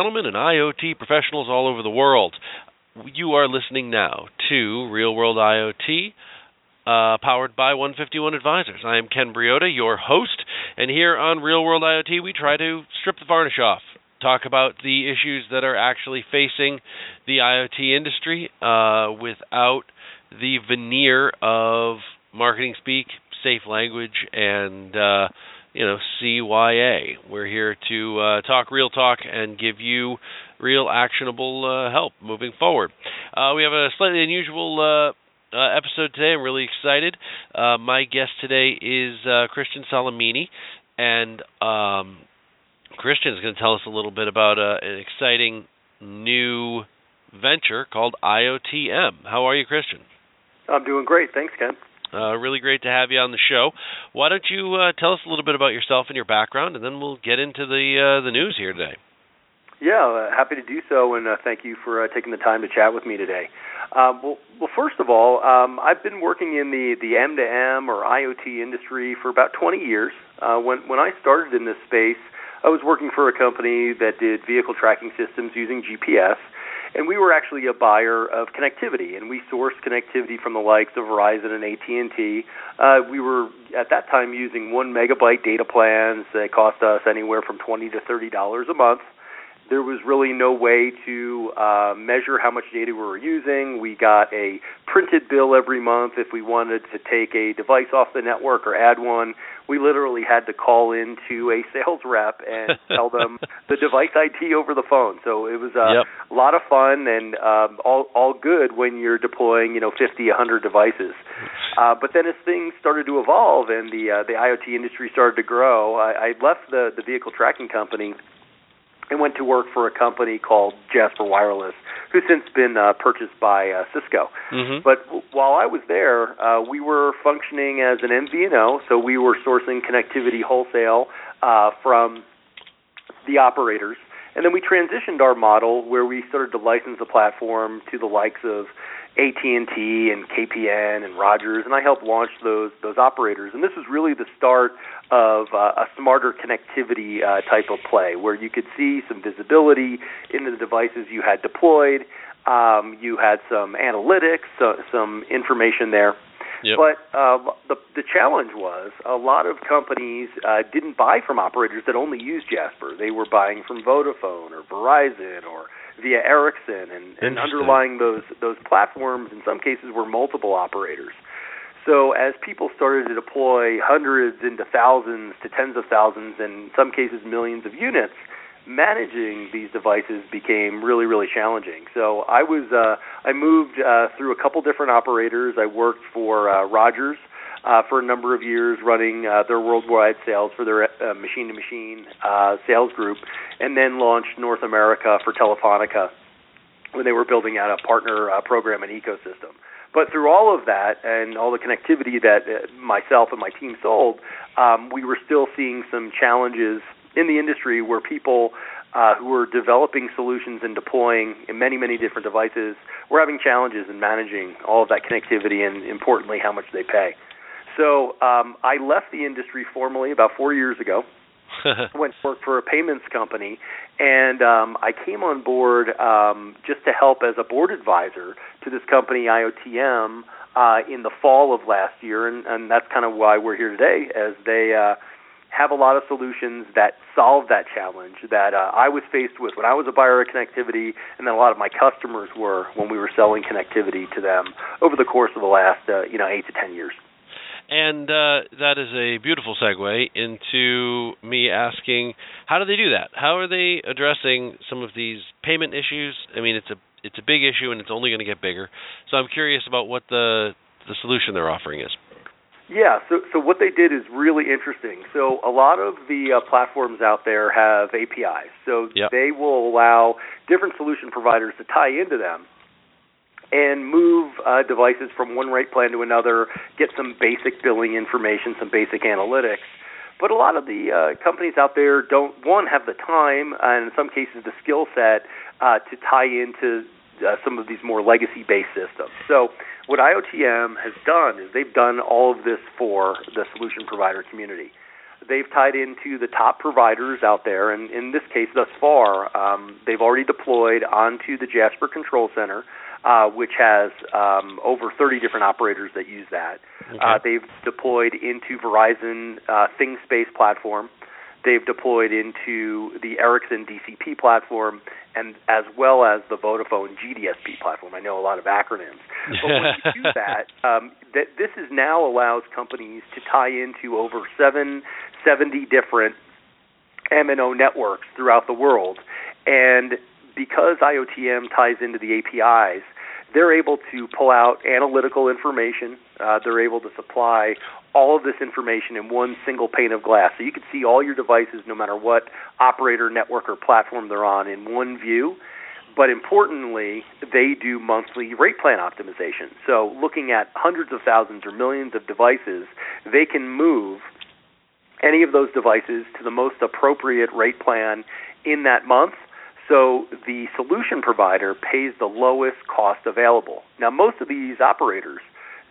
gentlemen, and IoT professionals all over the world. You are listening now to Real World IoT, uh, powered by 151 Advisors. I am Ken Briodagh, your host, and here on Real World IoT, we try to strip the varnish off, talk about the issues that are actually facing the IoT industry uh, without the veneer of marketing speak, safe language, and uh, you know CYA. We're here to uh, talk real talk and give you real actionable uh, help moving forward. Uh, we have a slightly unusual uh, uh, episode today. I'm really excited. my guest today is Christian Salamini, and um, Christian is going to tell us a little bit about an exciting new venture called IoTM. How are you, Christian? I'm doing great. Thanks, Ken. Uh, really great to have you on the show. Why don't you uh, tell us a little bit about yourself and your background, and then we'll get into the uh, the news here today. Yeah, uh, happy to do so, and uh, thank you for uh, taking the time to chat with me today. Um, well, well, first of all, um, I've been working in the the M to M or IoT industry for about 20 years. when when I started in this space, I was working for a company that did vehicle tracking systems using GPS and we were actually a buyer of connectivity, and we sourced connectivity from the likes of Verizon and AT&T. Uh, we were at that time using one megabyte data plans that cost us anywhere from twenty to thirty dollars a month. There was really no way to uh, measure how much data we were using. We got a printed bill every month if we wanted to take a device off the network or add one we literally had to call into a sales rep and tell them the device ID over the phone. So it was a yep. lot of fun and um, all all good when you're deploying you know 50, 100 devices. Uh, but then as things started to evolve and the uh, the IoT industry started to grow, I, I left the the vehicle tracking company and went to work for a company called Jasper Wireless, who's since been uh, purchased by uh, Cisco. Mm-hmm. But w- while I was there, uh, we were functioning as an MVNO, so we were sourcing connectivity wholesale uh, from the operators. And then we transitioned our model where we started to license the platform to the likes of AT&T and KPN and Rogers, and I helped launch those those operators. And this was really the start of uh, a smarter connectivity uh, type of play, where you could see some visibility into the devices you had deployed. Um, you had some analytics, some information there. Yep. But uh, the the challenge was a lot of companies uh, didn't buy from operators that only used Jasper. They were buying from Vodafone or Verizon or via Ericsson, and, and underlying those those platforms in some cases were multiple operators. So as people started to deploy hundreds into thousands to tens of thousands, and in some cases millions of units, managing these devices became really really challenging. So I was uh, I moved uh, through a couple different operators. I worked for uh, Rogers. Uh, for a number of years, running uh, their worldwide sales for their uh, machine-to-machine uh, sales group, and then launched North America for Telefonica when they were building out a partner uh, program and ecosystem. But through all of that and all the connectivity that uh, myself and my team sold, um, we were still seeing some challenges in the industry where people uh, who were developing solutions and deploying in many, many different devices were having challenges in managing all of that connectivity and, importantly, how much they pay. So um, I left the industry formally about four years ago. went to work for a payments company, and um, I came on board um, just to help as a board advisor to this company IoTM uh, in the fall of last year, and, and that's kind of why we're here today, as they uh, have a lot of solutions that solve that challenge that uh, I was faced with when I was a buyer of connectivity, and then a lot of my customers were when we were selling connectivity to them over the course of the last, uh, you know, eight to ten years. And uh, that is a beautiful segue into me asking, how do they do that? How are they addressing some of these payment issues? I mean, it's a it's a big issue, and it's only going to get bigger. So I'm curious about what the the solution they're offering is. Yeah, so so what they did is really interesting. So a lot of the uh, platforms out there have APIs. So yep. they will allow different solution providers to tie into them and move uh, devices from one rate plan to another, get some basic billing information, some basic analytics. But a lot of the uh, companies out there don't, one, have the time, and in some cases the skill set uh, to tie into uh, some of these more legacy based systems. So, what IoTM has done is they've done all of this for the solution provider community. they've tied into the top providers out there, and in this case, thus far, um, they've already deployed onto the Jasper Control Center, uh, which has um, over 30 different operators that use that. Okay. Uh, they've deployed into Verizon uh, ThingSpace platform. They've deployed into the Ericsson DCP platform, and as well as the Vodafone GDSP platform. I know a lot of acronyms, but when you do that, um, that this is now allows companies to tie into over seven, 70 different MNO networks throughout the world, and because IOTM ties into the APIs, they're able to pull out analytical information. Uh, they're able to supply all of this information in one single pane of glass. So you can see all your devices, no matter what operator, network, or platform they're on, in one view. But importantly, they do monthly rate plan optimization. So looking at hundreds of thousands or millions of devices, they can move any of those devices to the most appropriate rate plan in that month. So the solution provider pays the lowest cost available. Now, most of these operators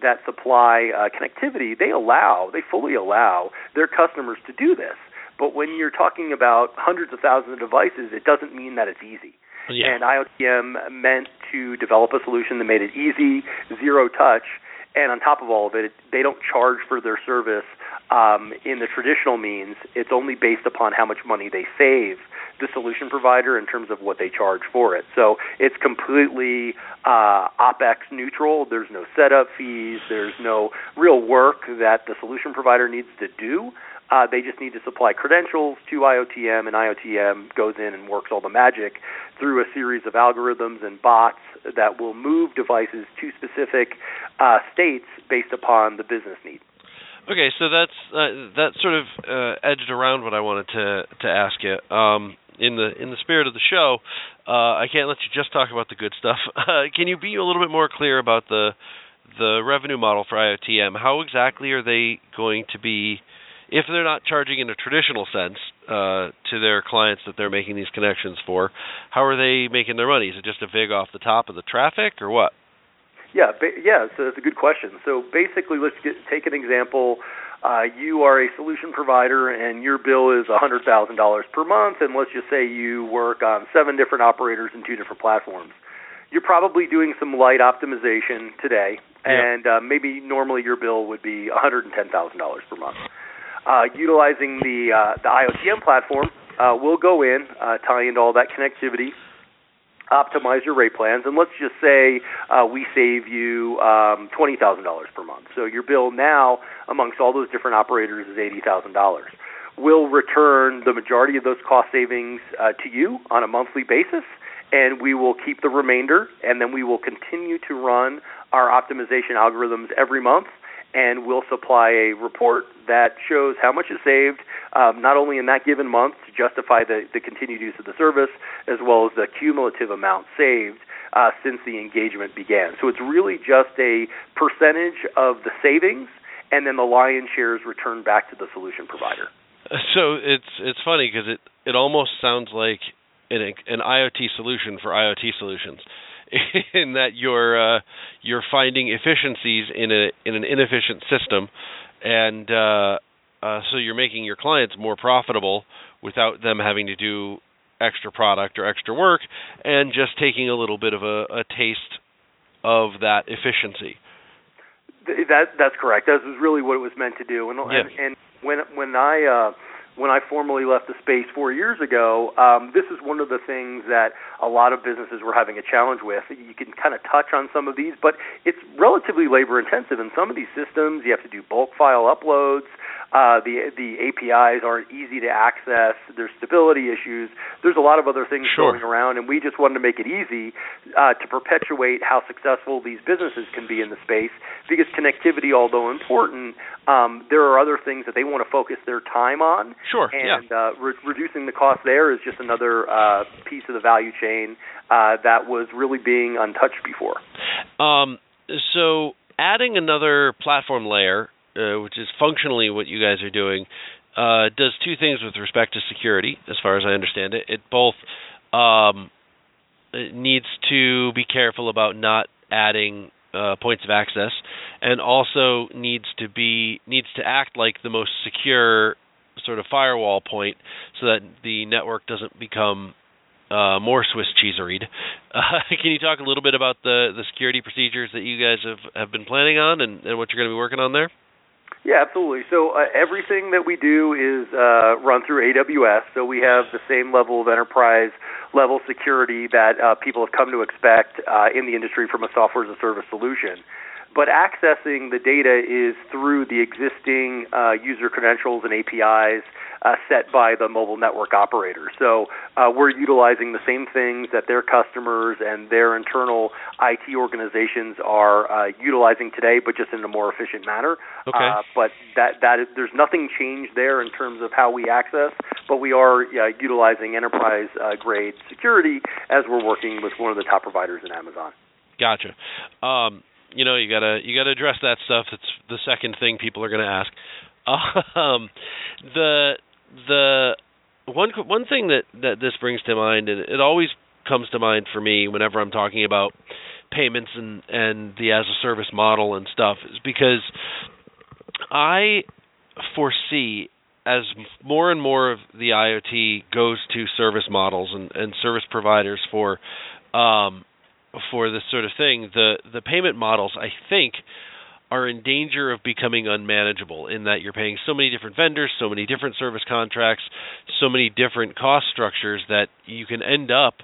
that supply uh, connectivity, they allow, they fully allow their customers to do this. But when you're talking about hundreds of thousands of devices, it doesn't mean that it's easy. Yeah. And IOTM meant to develop a solution that made it easy, zero touch, and on top of all of it, they don't charge for their service um, in the traditional means. It's only based upon how much money they save the solution provider in terms of what they charge for it. So it's completely uh, OPEX neutral. There's no setup fees. There's no real work that the solution provider needs to do. Uh, they just need to supply credentials to IOTM, and IOTM goes in and works all the magic through a series of algorithms and bots that will move devices to specific uh, states based upon the business need. Okay, so that's uh, that sort of uh, edged around what I wanted to to ask you. Um, in the in the spirit of the show, uh, I can't let you just talk about the good stuff. Uh, can you be a little bit more clear about the the revenue model for IOTM? How exactly are they going to be, if they're not charging in a traditional sense uh, to their clients that they're making these connections for? How are they making their money? Is it just a vig off the top of the traffic, or what? Yeah, ba- yeah. So that's a good question. So basically, let's get, take an example uh, you are a solution provider and your bill is $100,000 per month, and let's just say you work on seven different operators and two different platforms. You're probably doing some light optimization today, and uh, maybe normally your bill would be $110,000 per month. Uh, utilizing the uh, the IOTM platform, uh, we'll go in, uh, tie into all that connectivity, optimize your rate plans, and let's just say uh, we save you um, twenty thousand dollars per month. So your bill now, amongst all those different operators, is eighty thousand dollars. We'll return the majority of those cost savings uh, to you on a monthly basis, and we will keep the remainder, and then we will continue to run our optimization algorithms every month and we'll supply a report that shows how much is saved, um, not only in that given month to justify the, the continued use of the service, as well as the cumulative amount saved uh, since the engagement began. So it's really just a percentage of the savings, and then the lion's share is returned back to the solution provider. So it's it's funny because it it almost sounds like an an IoT solution for IoT solutions in that you're uh, you're finding efficiencies in a in an inefficient system, and uh, uh, so you're making your clients more profitable without them having to do extra product or extra work, and just taking a little bit of a, a taste of that efficiency. That that's correct. That was really what it was meant to do. And yeah. and, and when when I uh, when I formally left the space four years ago, um, this is one of the things that a lot of businesses were having a challenge with. You can kind of touch on some of these, but it's relatively labor intensive. In some of these systems, you have to do bulk file uploads. Uh, the the APIs aren't easy to access. There's stability issues. There's a lot of other things sure. going around, and we just wanted to make it easy uh, to perpetuate how successful these businesses can be in the space. Because connectivity, although important, um, there are other things that they want to focus their time on. Sure. And yeah. uh, re- reducing the cost there is just another uh, piece of the value chain uh, that was really being untouched before. Um, so adding another platform layer uh, which is functionally what you guys are doing, uh, does two things with respect to security, as far as I understand it. It both um, it needs to be careful about not adding uh, points of access, and also needs to be needs to act like the most secure sort of firewall point so that the network doesn't become uh, more Swiss cheeseeried. Uh, can you talk a little bit about the the security procedures that you guys have have been planning on and, and what you're going to be working on there? Yeah, absolutely. So uh, everything that we do is uh, run through AWS. So we have the same level of enterprise level security that uh, people have come to expect uh, in the industry from a software as a service solution but accessing the data is through the existing uh, user credentials and APIs uh, set by the mobile network operator. So uh, we're utilizing the same things that their customers and their internal IT organizations are uh, utilizing today, but just in a more efficient manner. Okay. Uh, but that that is, there's nothing changed there in terms of how we access, but we are utilizing enterprise uh, grade security as we're working with one of the top providers in Amazon. Gotcha. Um, you know you gotta you gotta address that stuff. It's the second thing people are gonna ask. Um, the the one one thing that that this brings to mind, and it always comes to mind for me whenever I'm talking about payments and and the as a service model and stuff, is because I foresee as more and more of the IoT goes to service models and, and service providers for um, for this sort of thing, the the payment models I think are in danger of becoming unmanageable in that you're paying so many different vendors, so many different service contracts, so many different cost structures that you can end up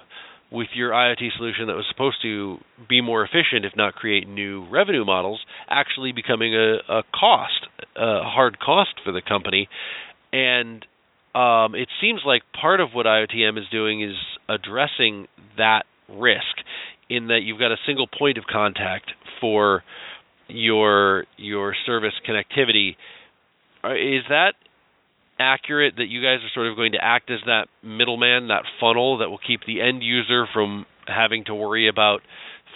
with your IoT solution that was supposed to be more efficient, if not create new revenue models, actually becoming a, a cost, a hard cost for the company. And um, it seems like part of what IoTM is doing is addressing that risk in that you've got a single point of contact for your your service connectivity. Uh, is that accurate that you guys are sort of going to act as that middleman, that funnel that will keep the end user from having to worry about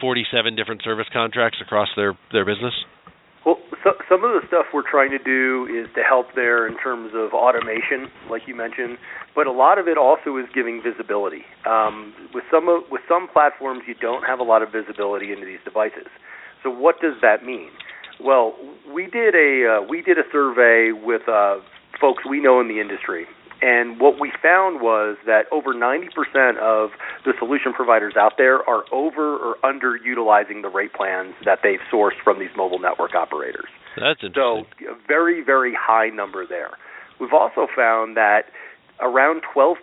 47 different service contracts across their their business? Well, so, some of the stuff we're trying to do is to help there in terms of automation, like you mentioned, but a lot of it also is giving visibility. Um, with some with some platforms, you don't have a lot of visibility into these devices. So what does that mean? Well, we did a uh, we did a survey with uh, folks we know in the industry, and what we found was that over 90% of the solution providers out there are over or underutilizing the rate plans that they've sourced from these mobile network operators. That's interesting. So, a very, very high number there. We've also found that around 12%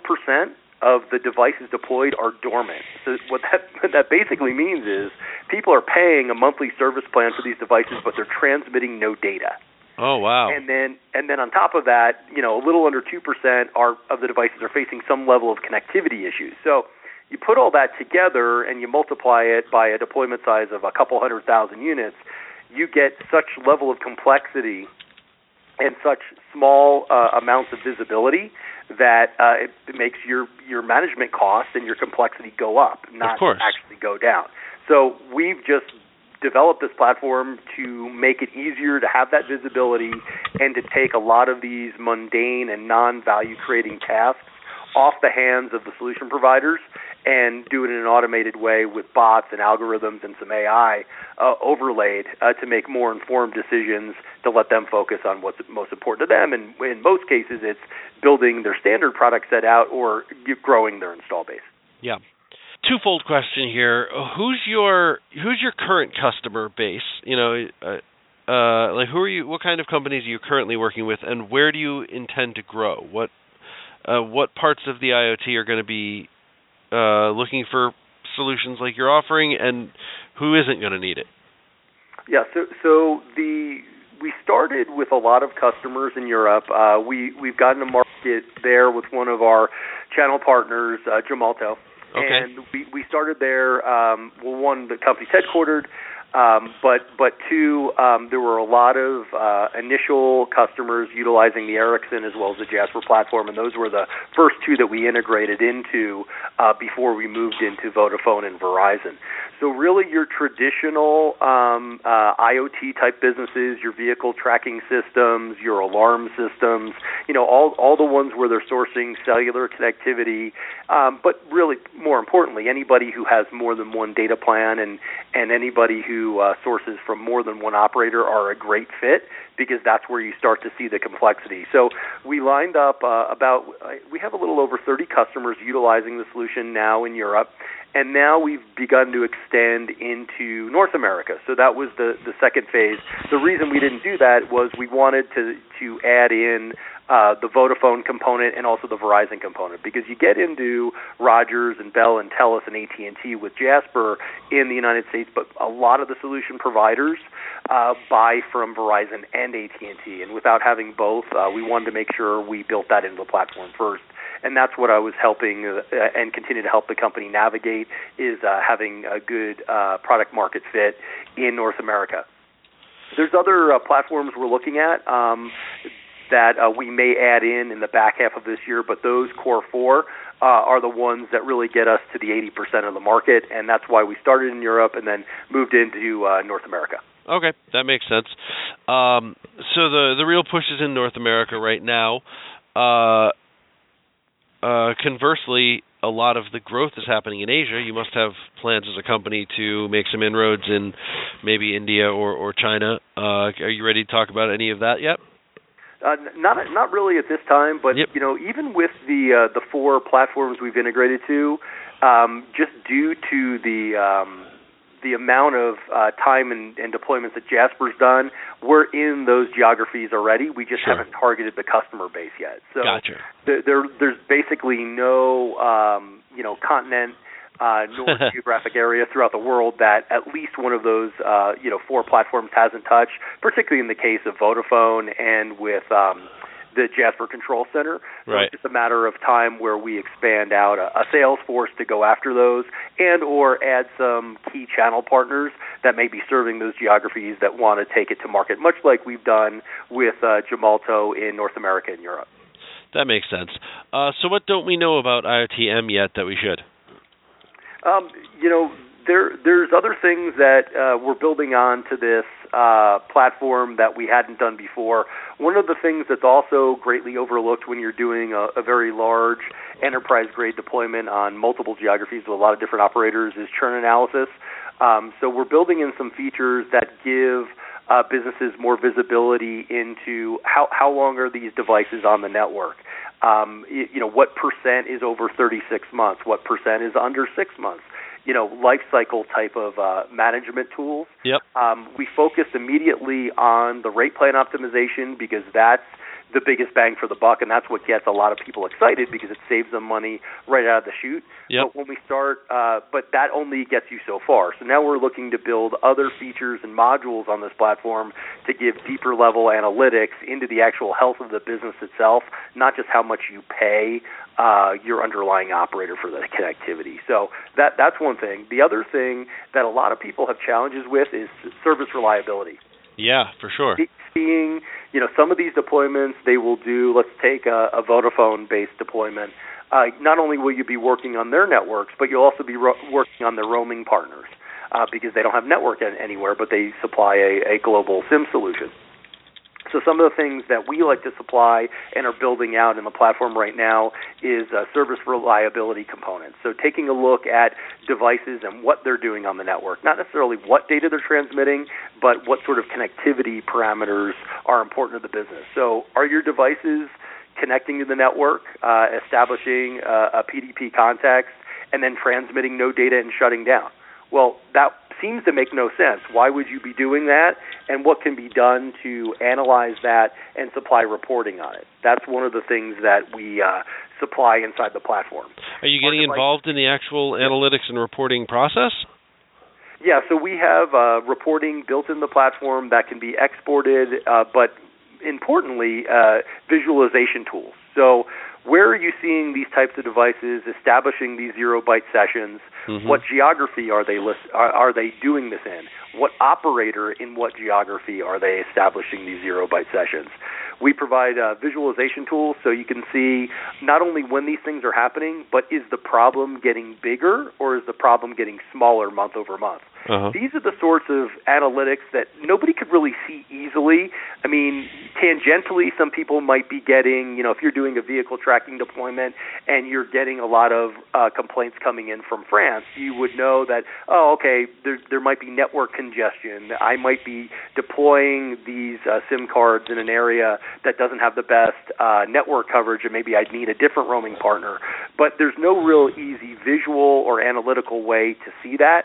of the devices deployed are dormant. So what that what that basically means is people are paying a monthly service plan for these devices, but they're transmitting no data. Oh wow! And then and then on top of that, you know, a little under two percent are of the devices are facing some level of connectivity issues. So you put all that together and you multiply it by a deployment size of a couple hundred thousand units, you get such level of complexity and such small uh, amounts of visibility that uh, it, it makes your your management costs and your complexity go up, not actually go down. So we've just developed this platform to make it easier to have that visibility and to take a lot of these mundane and non-value creating tasks off the hands of the solution providers and do it in an automated way with bots and algorithms and some AI uh, overlaid uh, to make more informed decisions to let them focus on what's most important to them. And in most cases, it's building their standard product set out or growing their install base. Yeah, twofold question here. Who's your who's your current customer base? You know, uh, uh, like who are you? What kind of companies are you currently working with, and where do you intend to grow? What uh, what parts of the IoT are going to be uh, looking for solutions like you're offering, and who isn't going to need it? Yeah, so so the we started with a lot of customers in Europe. Uh, we we've gotten a market there with one of our channel partners, uh, Gemalto, Okay. And we, we started there. Um, well, one, the company's headquartered, um, but but two, um, there were a lot of uh, initial customers utilizing the Ericsson as well as the Jasper platform, and those were the first two that we integrated into uh, before we moved into Vodafone and Verizon. So really, your traditional um, uh, IoT type businesses, your vehicle tracking systems, your alarm systems, you know, all all the ones where they're sourcing cellular connectivity, um, but really more importantly, anybody who has more than one data plan and and anybody who uh, sources from more than one operator are a great fit because that's where you start to see the complexity. So we lined up uh, about uh, we have a little over 30 customers utilizing the solution now in Europe, and now we've begun to extend into North America. So that was the the second phase. The reason we didn't do that was we wanted to to add in uh, the Vodafone component and also the Verizon component because you get into Rogers and Bell and Telus and AT&T with Jasper in the United States, but a lot of the solution providers uh, buy from Verizon and AT&T, and without having both, uh, we wanted to make sure we built that into the platform first. And that's what I was helping uh, and continue to help the company navigate is uh, having a good uh, product market fit in North America. There's other uh, platforms we're looking at. Um, that uh, we may add in in the back half of this year, but those core four uh, are the ones that really get us to the 80% of the market, and that's why we started in Europe and then moved into uh, North America. Okay, that makes sense. Um, so the the real push is in North America right now. Uh, conversely, a lot of the growth is happening in Asia. You must have plans as a company to make some inroads in maybe India or or China. Uh, are you ready to talk about any of that yet? Uh, not not really at this time, but yep. you know, even with the uh, the four platforms we've integrated to, um, just due to the um, the amount of uh, time and, and deployments that Jasper's done, we're in those geographies already. We just sure. haven't targeted the customer base yet. So gotcha. there, there there's basically no um, you know continent uh, north geographic area throughout the world that at least one of those uh, you know four platforms hasn't touched, particularly in the case of Vodafone and with um, the Jasper Control Center. So right. it's just a matter of time where we expand out a, a sales force to go after those and or add some key channel partners that may be serving those geographies that want to take it to market, much like we've done with uh, Gemalto in North America and Europe. That makes sense. Uh, so what don't we know about IoTM yet that we should? Um, you know, there there's other things that uh, we're building on to this uh, platform that we hadn't done before. One of the things that's also greatly overlooked when you're doing a, a very large enterprise grade deployment on multiple geographies with a lot of different operators is churn analysis. Um, so we're building in some features that give uh, businesses more visibility into how how long are these devices on the network. Um, you, you know, what percent is over 36 months? What percent is under six months? You know, life cycle type of uh, management tools. Yep. Um, we focused immediately on the rate plan optimization because that's the biggest bang for the buck, and that's what gets a lot of people excited because it saves them money right out of the chute. Yep. But when we start, uh, but that only gets you so far. So now we're looking to build other features and modules on this platform to give deeper level analytics into the actual health of the business itself, not just how much you pay uh, your underlying operator for the connectivity. So that that's one thing. The other thing that a lot of people have challenges with is service reliability. Yeah, for sure. Seeing, you know, some of these deployments they will do. Let's take a, a Vodafone-based deployment. Uh, not only will you be working on their networks, but you'll also be ro- working on their roaming partners uh, because they don't have network anywhere, but they supply a, a global SIM solution. So some of the things that we like to supply and are building out in the platform right now is a service reliability components. So taking a look at devices and what they're doing on the network, not necessarily what data they're transmitting, but what sort of connectivity parameters are important to the business. So are your devices connecting to the network, uh, establishing uh, a PDP context, and then transmitting no data and shutting down? Well, that seems to make no sense. Why would you be doing that? And what can be done to analyze that and supply reporting on it? That's one of the things that we uh, supply inside the platform. Are you getting involved in the actual analytics and reporting process? Yeah, so we have uh, reporting built in the platform that can be exported, uh, but importantly, uh, visualization tools. So where are you seeing these types of devices establishing these zero byte sessions? Mm-hmm. What geography are they list, are, are they doing this in? What operator in what geography are they establishing these zero byte sessions? We provide uh, visualization tools so you can see not only when these things are happening, but is the problem getting bigger or is the problem getting smaller month over month? Uh-huh. These are the sorts of analytics that nobody could really see easily. I mean, tangentially, some people might be getting, you know, if you're doing a vehicle tracking deployment and you're getting a lot of uh, complaints coming in from France, you would know that, oh, okay, there there might be network congestion. I might be deploying these uh, SIM cards in an area that doesn't have the best uh, network coverage, and maybe I'd need a different roaming partner. But there's no real easy visual or analytical way to see that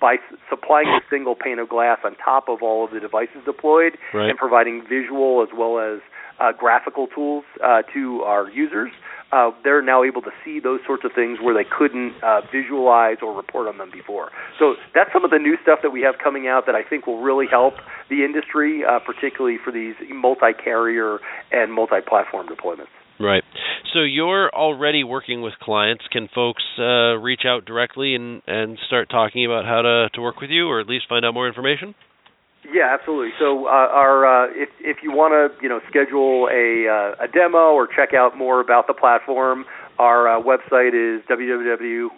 by supplying a single pane of glass on top of all of the devices deployed right. and providing visual as well as uh, graphical tools uh, to our users, uh, they're now able to see those sorts of things where they couldn't uh, visualize or report on them before. So that's some of the new stuff that we have coming out that I think will really help the industry, uh, particularly for these multi-carrier and multi-platform deployments. Right. So you're already working with clients. Can folks uh, reach out directly and, and start talking about how to, to work with you, or at least find out more information? Yeah, absolutely. So, uh, our uh, if if you want to, you know, schedule a uh, a demo or check out more about the platform, our uh, website is www.iotm.mobi.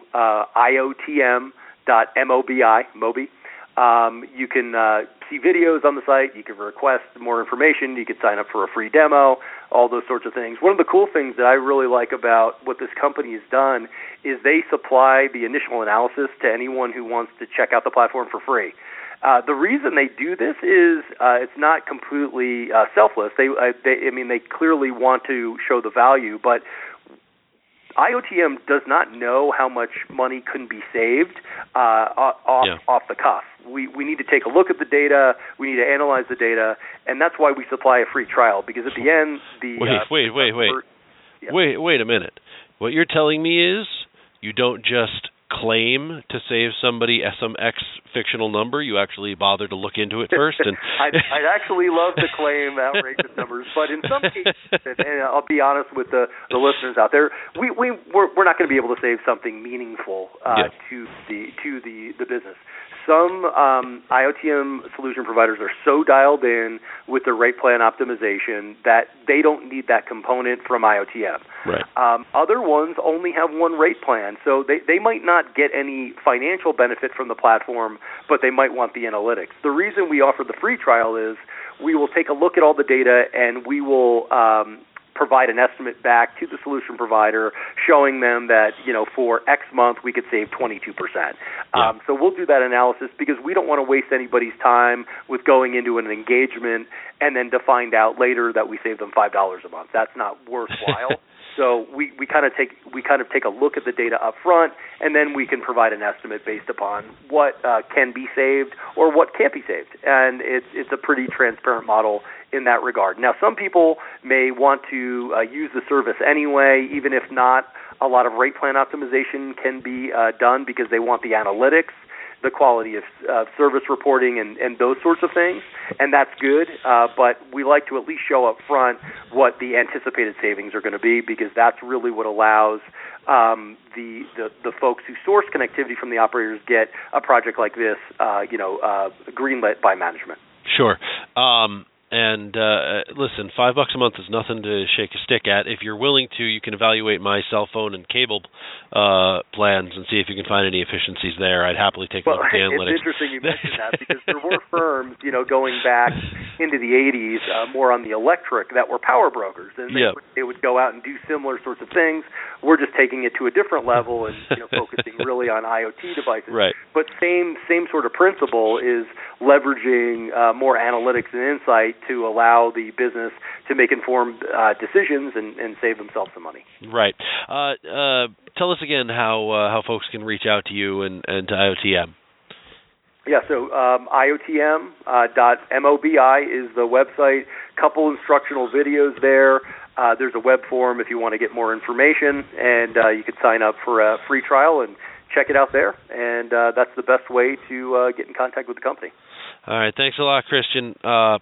Mobi. Um, you can uh, see videos on the site. You can request more information. You can sign up for a free demo. All those sorts of things. One of the cool things that I really like about what this company has done is they supply the initial analysis to anyone who wants to check out the platform for free. Uh, the reason they do this is uh, it's not completely uh, selfless. They, they, I mean, they clearly want to show the value, but IOTM does not know how much money can be saved uh, off yeah. off the cuff. We we need to take a look at the data. We need to analyze the data, and that's why we supply a free trial. Because at the end, the wait, uh, wait, wait, wait, yeah. wait, wait a minute. What you're telling me is you don't just claim to save somebody some X fictional number. You actually bother to look into it first. And I'd, I'd actually love to claim outrageous numbers, but in some cases, and, I'll be honest with the, the listeners out there, we we we're, we're not going to be able to save something meaningful uh, Yeah. to the to the the business. Some um, IOTM solution providers are so dialed in with their rate plan optimization that they don't need that component from IOTM. right. Um, other ones only have one rate plan, so they, they might not get any financial benefit from the platform, but they might want the analytics. The reason we offer the free trial is we will take a look at all the data and we will um, provide an estimate back to the solution provider showing them that you know for X month we could save 22%. Yeah. Um, so we'll do that analysis because we don't want to waste anybody's time with going into an engagement and then to find out later that we saved them five dollars a month. That's not worthwhile. So we, we kind of take we kind of take a look at the data up front, and then we can provide an estimate based upon what uh, can be saved or what can't be saved, and it's it's a pretty transparent model in that regard. Now, some people may want to uh, use the service anyway, even if not a lot of rate plan optimization can be uh, done because they want the analytics the quality of uh, service reporting and, and those sorts of things, and that's good. Uh, but we like to at least show up front what the anticipated savings are going to be because that's really what allows um, the, the the folks who source connectivity from the operators get a project like this, uh, you know, uh, greenlit by management. Sure. Um, and uh, listen, five bucks a month is nothing to shake a stick at. If you're willing to, you can evaluate my cell phone and cable uh, plans and see if you can find any efficiencies there. I'd happily take a Well, look at the analytics. it's interesting you mentioned that because there were firms, you know, going back into the 80s, uh, more on the electric, that were power brokers, and they, Yeah. would, they would go out and do similar sorts of things. We're just taking it to a different level and you know, focusing really on IoT devices. Right. But same same sort of principle is leveraging uh, more analytics and insight to allow the business to make informed uh, decisions and, and save themselves some money. Right. Uh, uh, tell us again how uh, how folks can reach out to you and, and to IOTM. Yeah, so um, IOTM uh, dot mobi is the website. Couple instructional videos there. Uh, there's a web form if you want to get more information, and uh, you could sign up for a free trial and check it out there. And uh, that's the best way to uh, get in contact with the company. All right. Thanks a lot, Christian. Uh,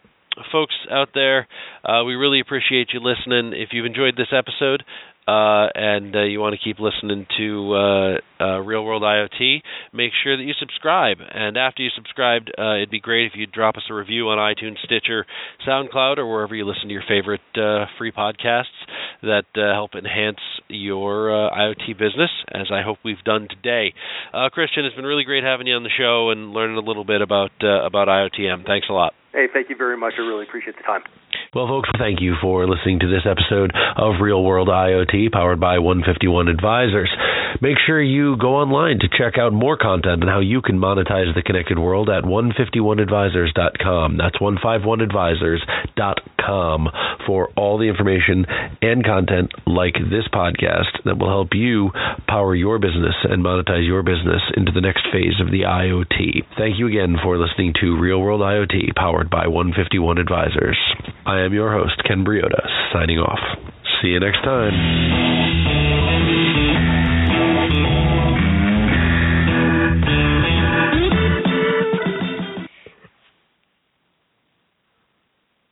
folks out there, uh, we really appreciate you listening. If you've enjoyed this episode uh, and uh, you want to keep listening to uh, uh, Real World IoT, make sure that you subscribe. And after you subscribed, uh, it'd be great if you'd drop us a review on iTunes, Stitcher, SoundCloud, or wherever you listen to your favorite free podcasts. that help enhance your IoT business, as I hope we've done today. Christian, it's been really great having you on the show and learning a little bit about about IoTM. Thanks a lot. Hey, thank you very much. I really appreciate the time. Well, folks, thank you for listening to this episode of Real World IoT powered by 151 Advisors. Make sure you go online to check out more content on how you can monetize the connected world at 151advisors.com. That's 151advisors.com for all the information and content like this podcast that will help you power your business and monetize your business into the next phase of the IoT. Thank you again for listening to Real World IoT powered by 151 Advisors. I am your host, Ken Briodagh, signing off. See you next time.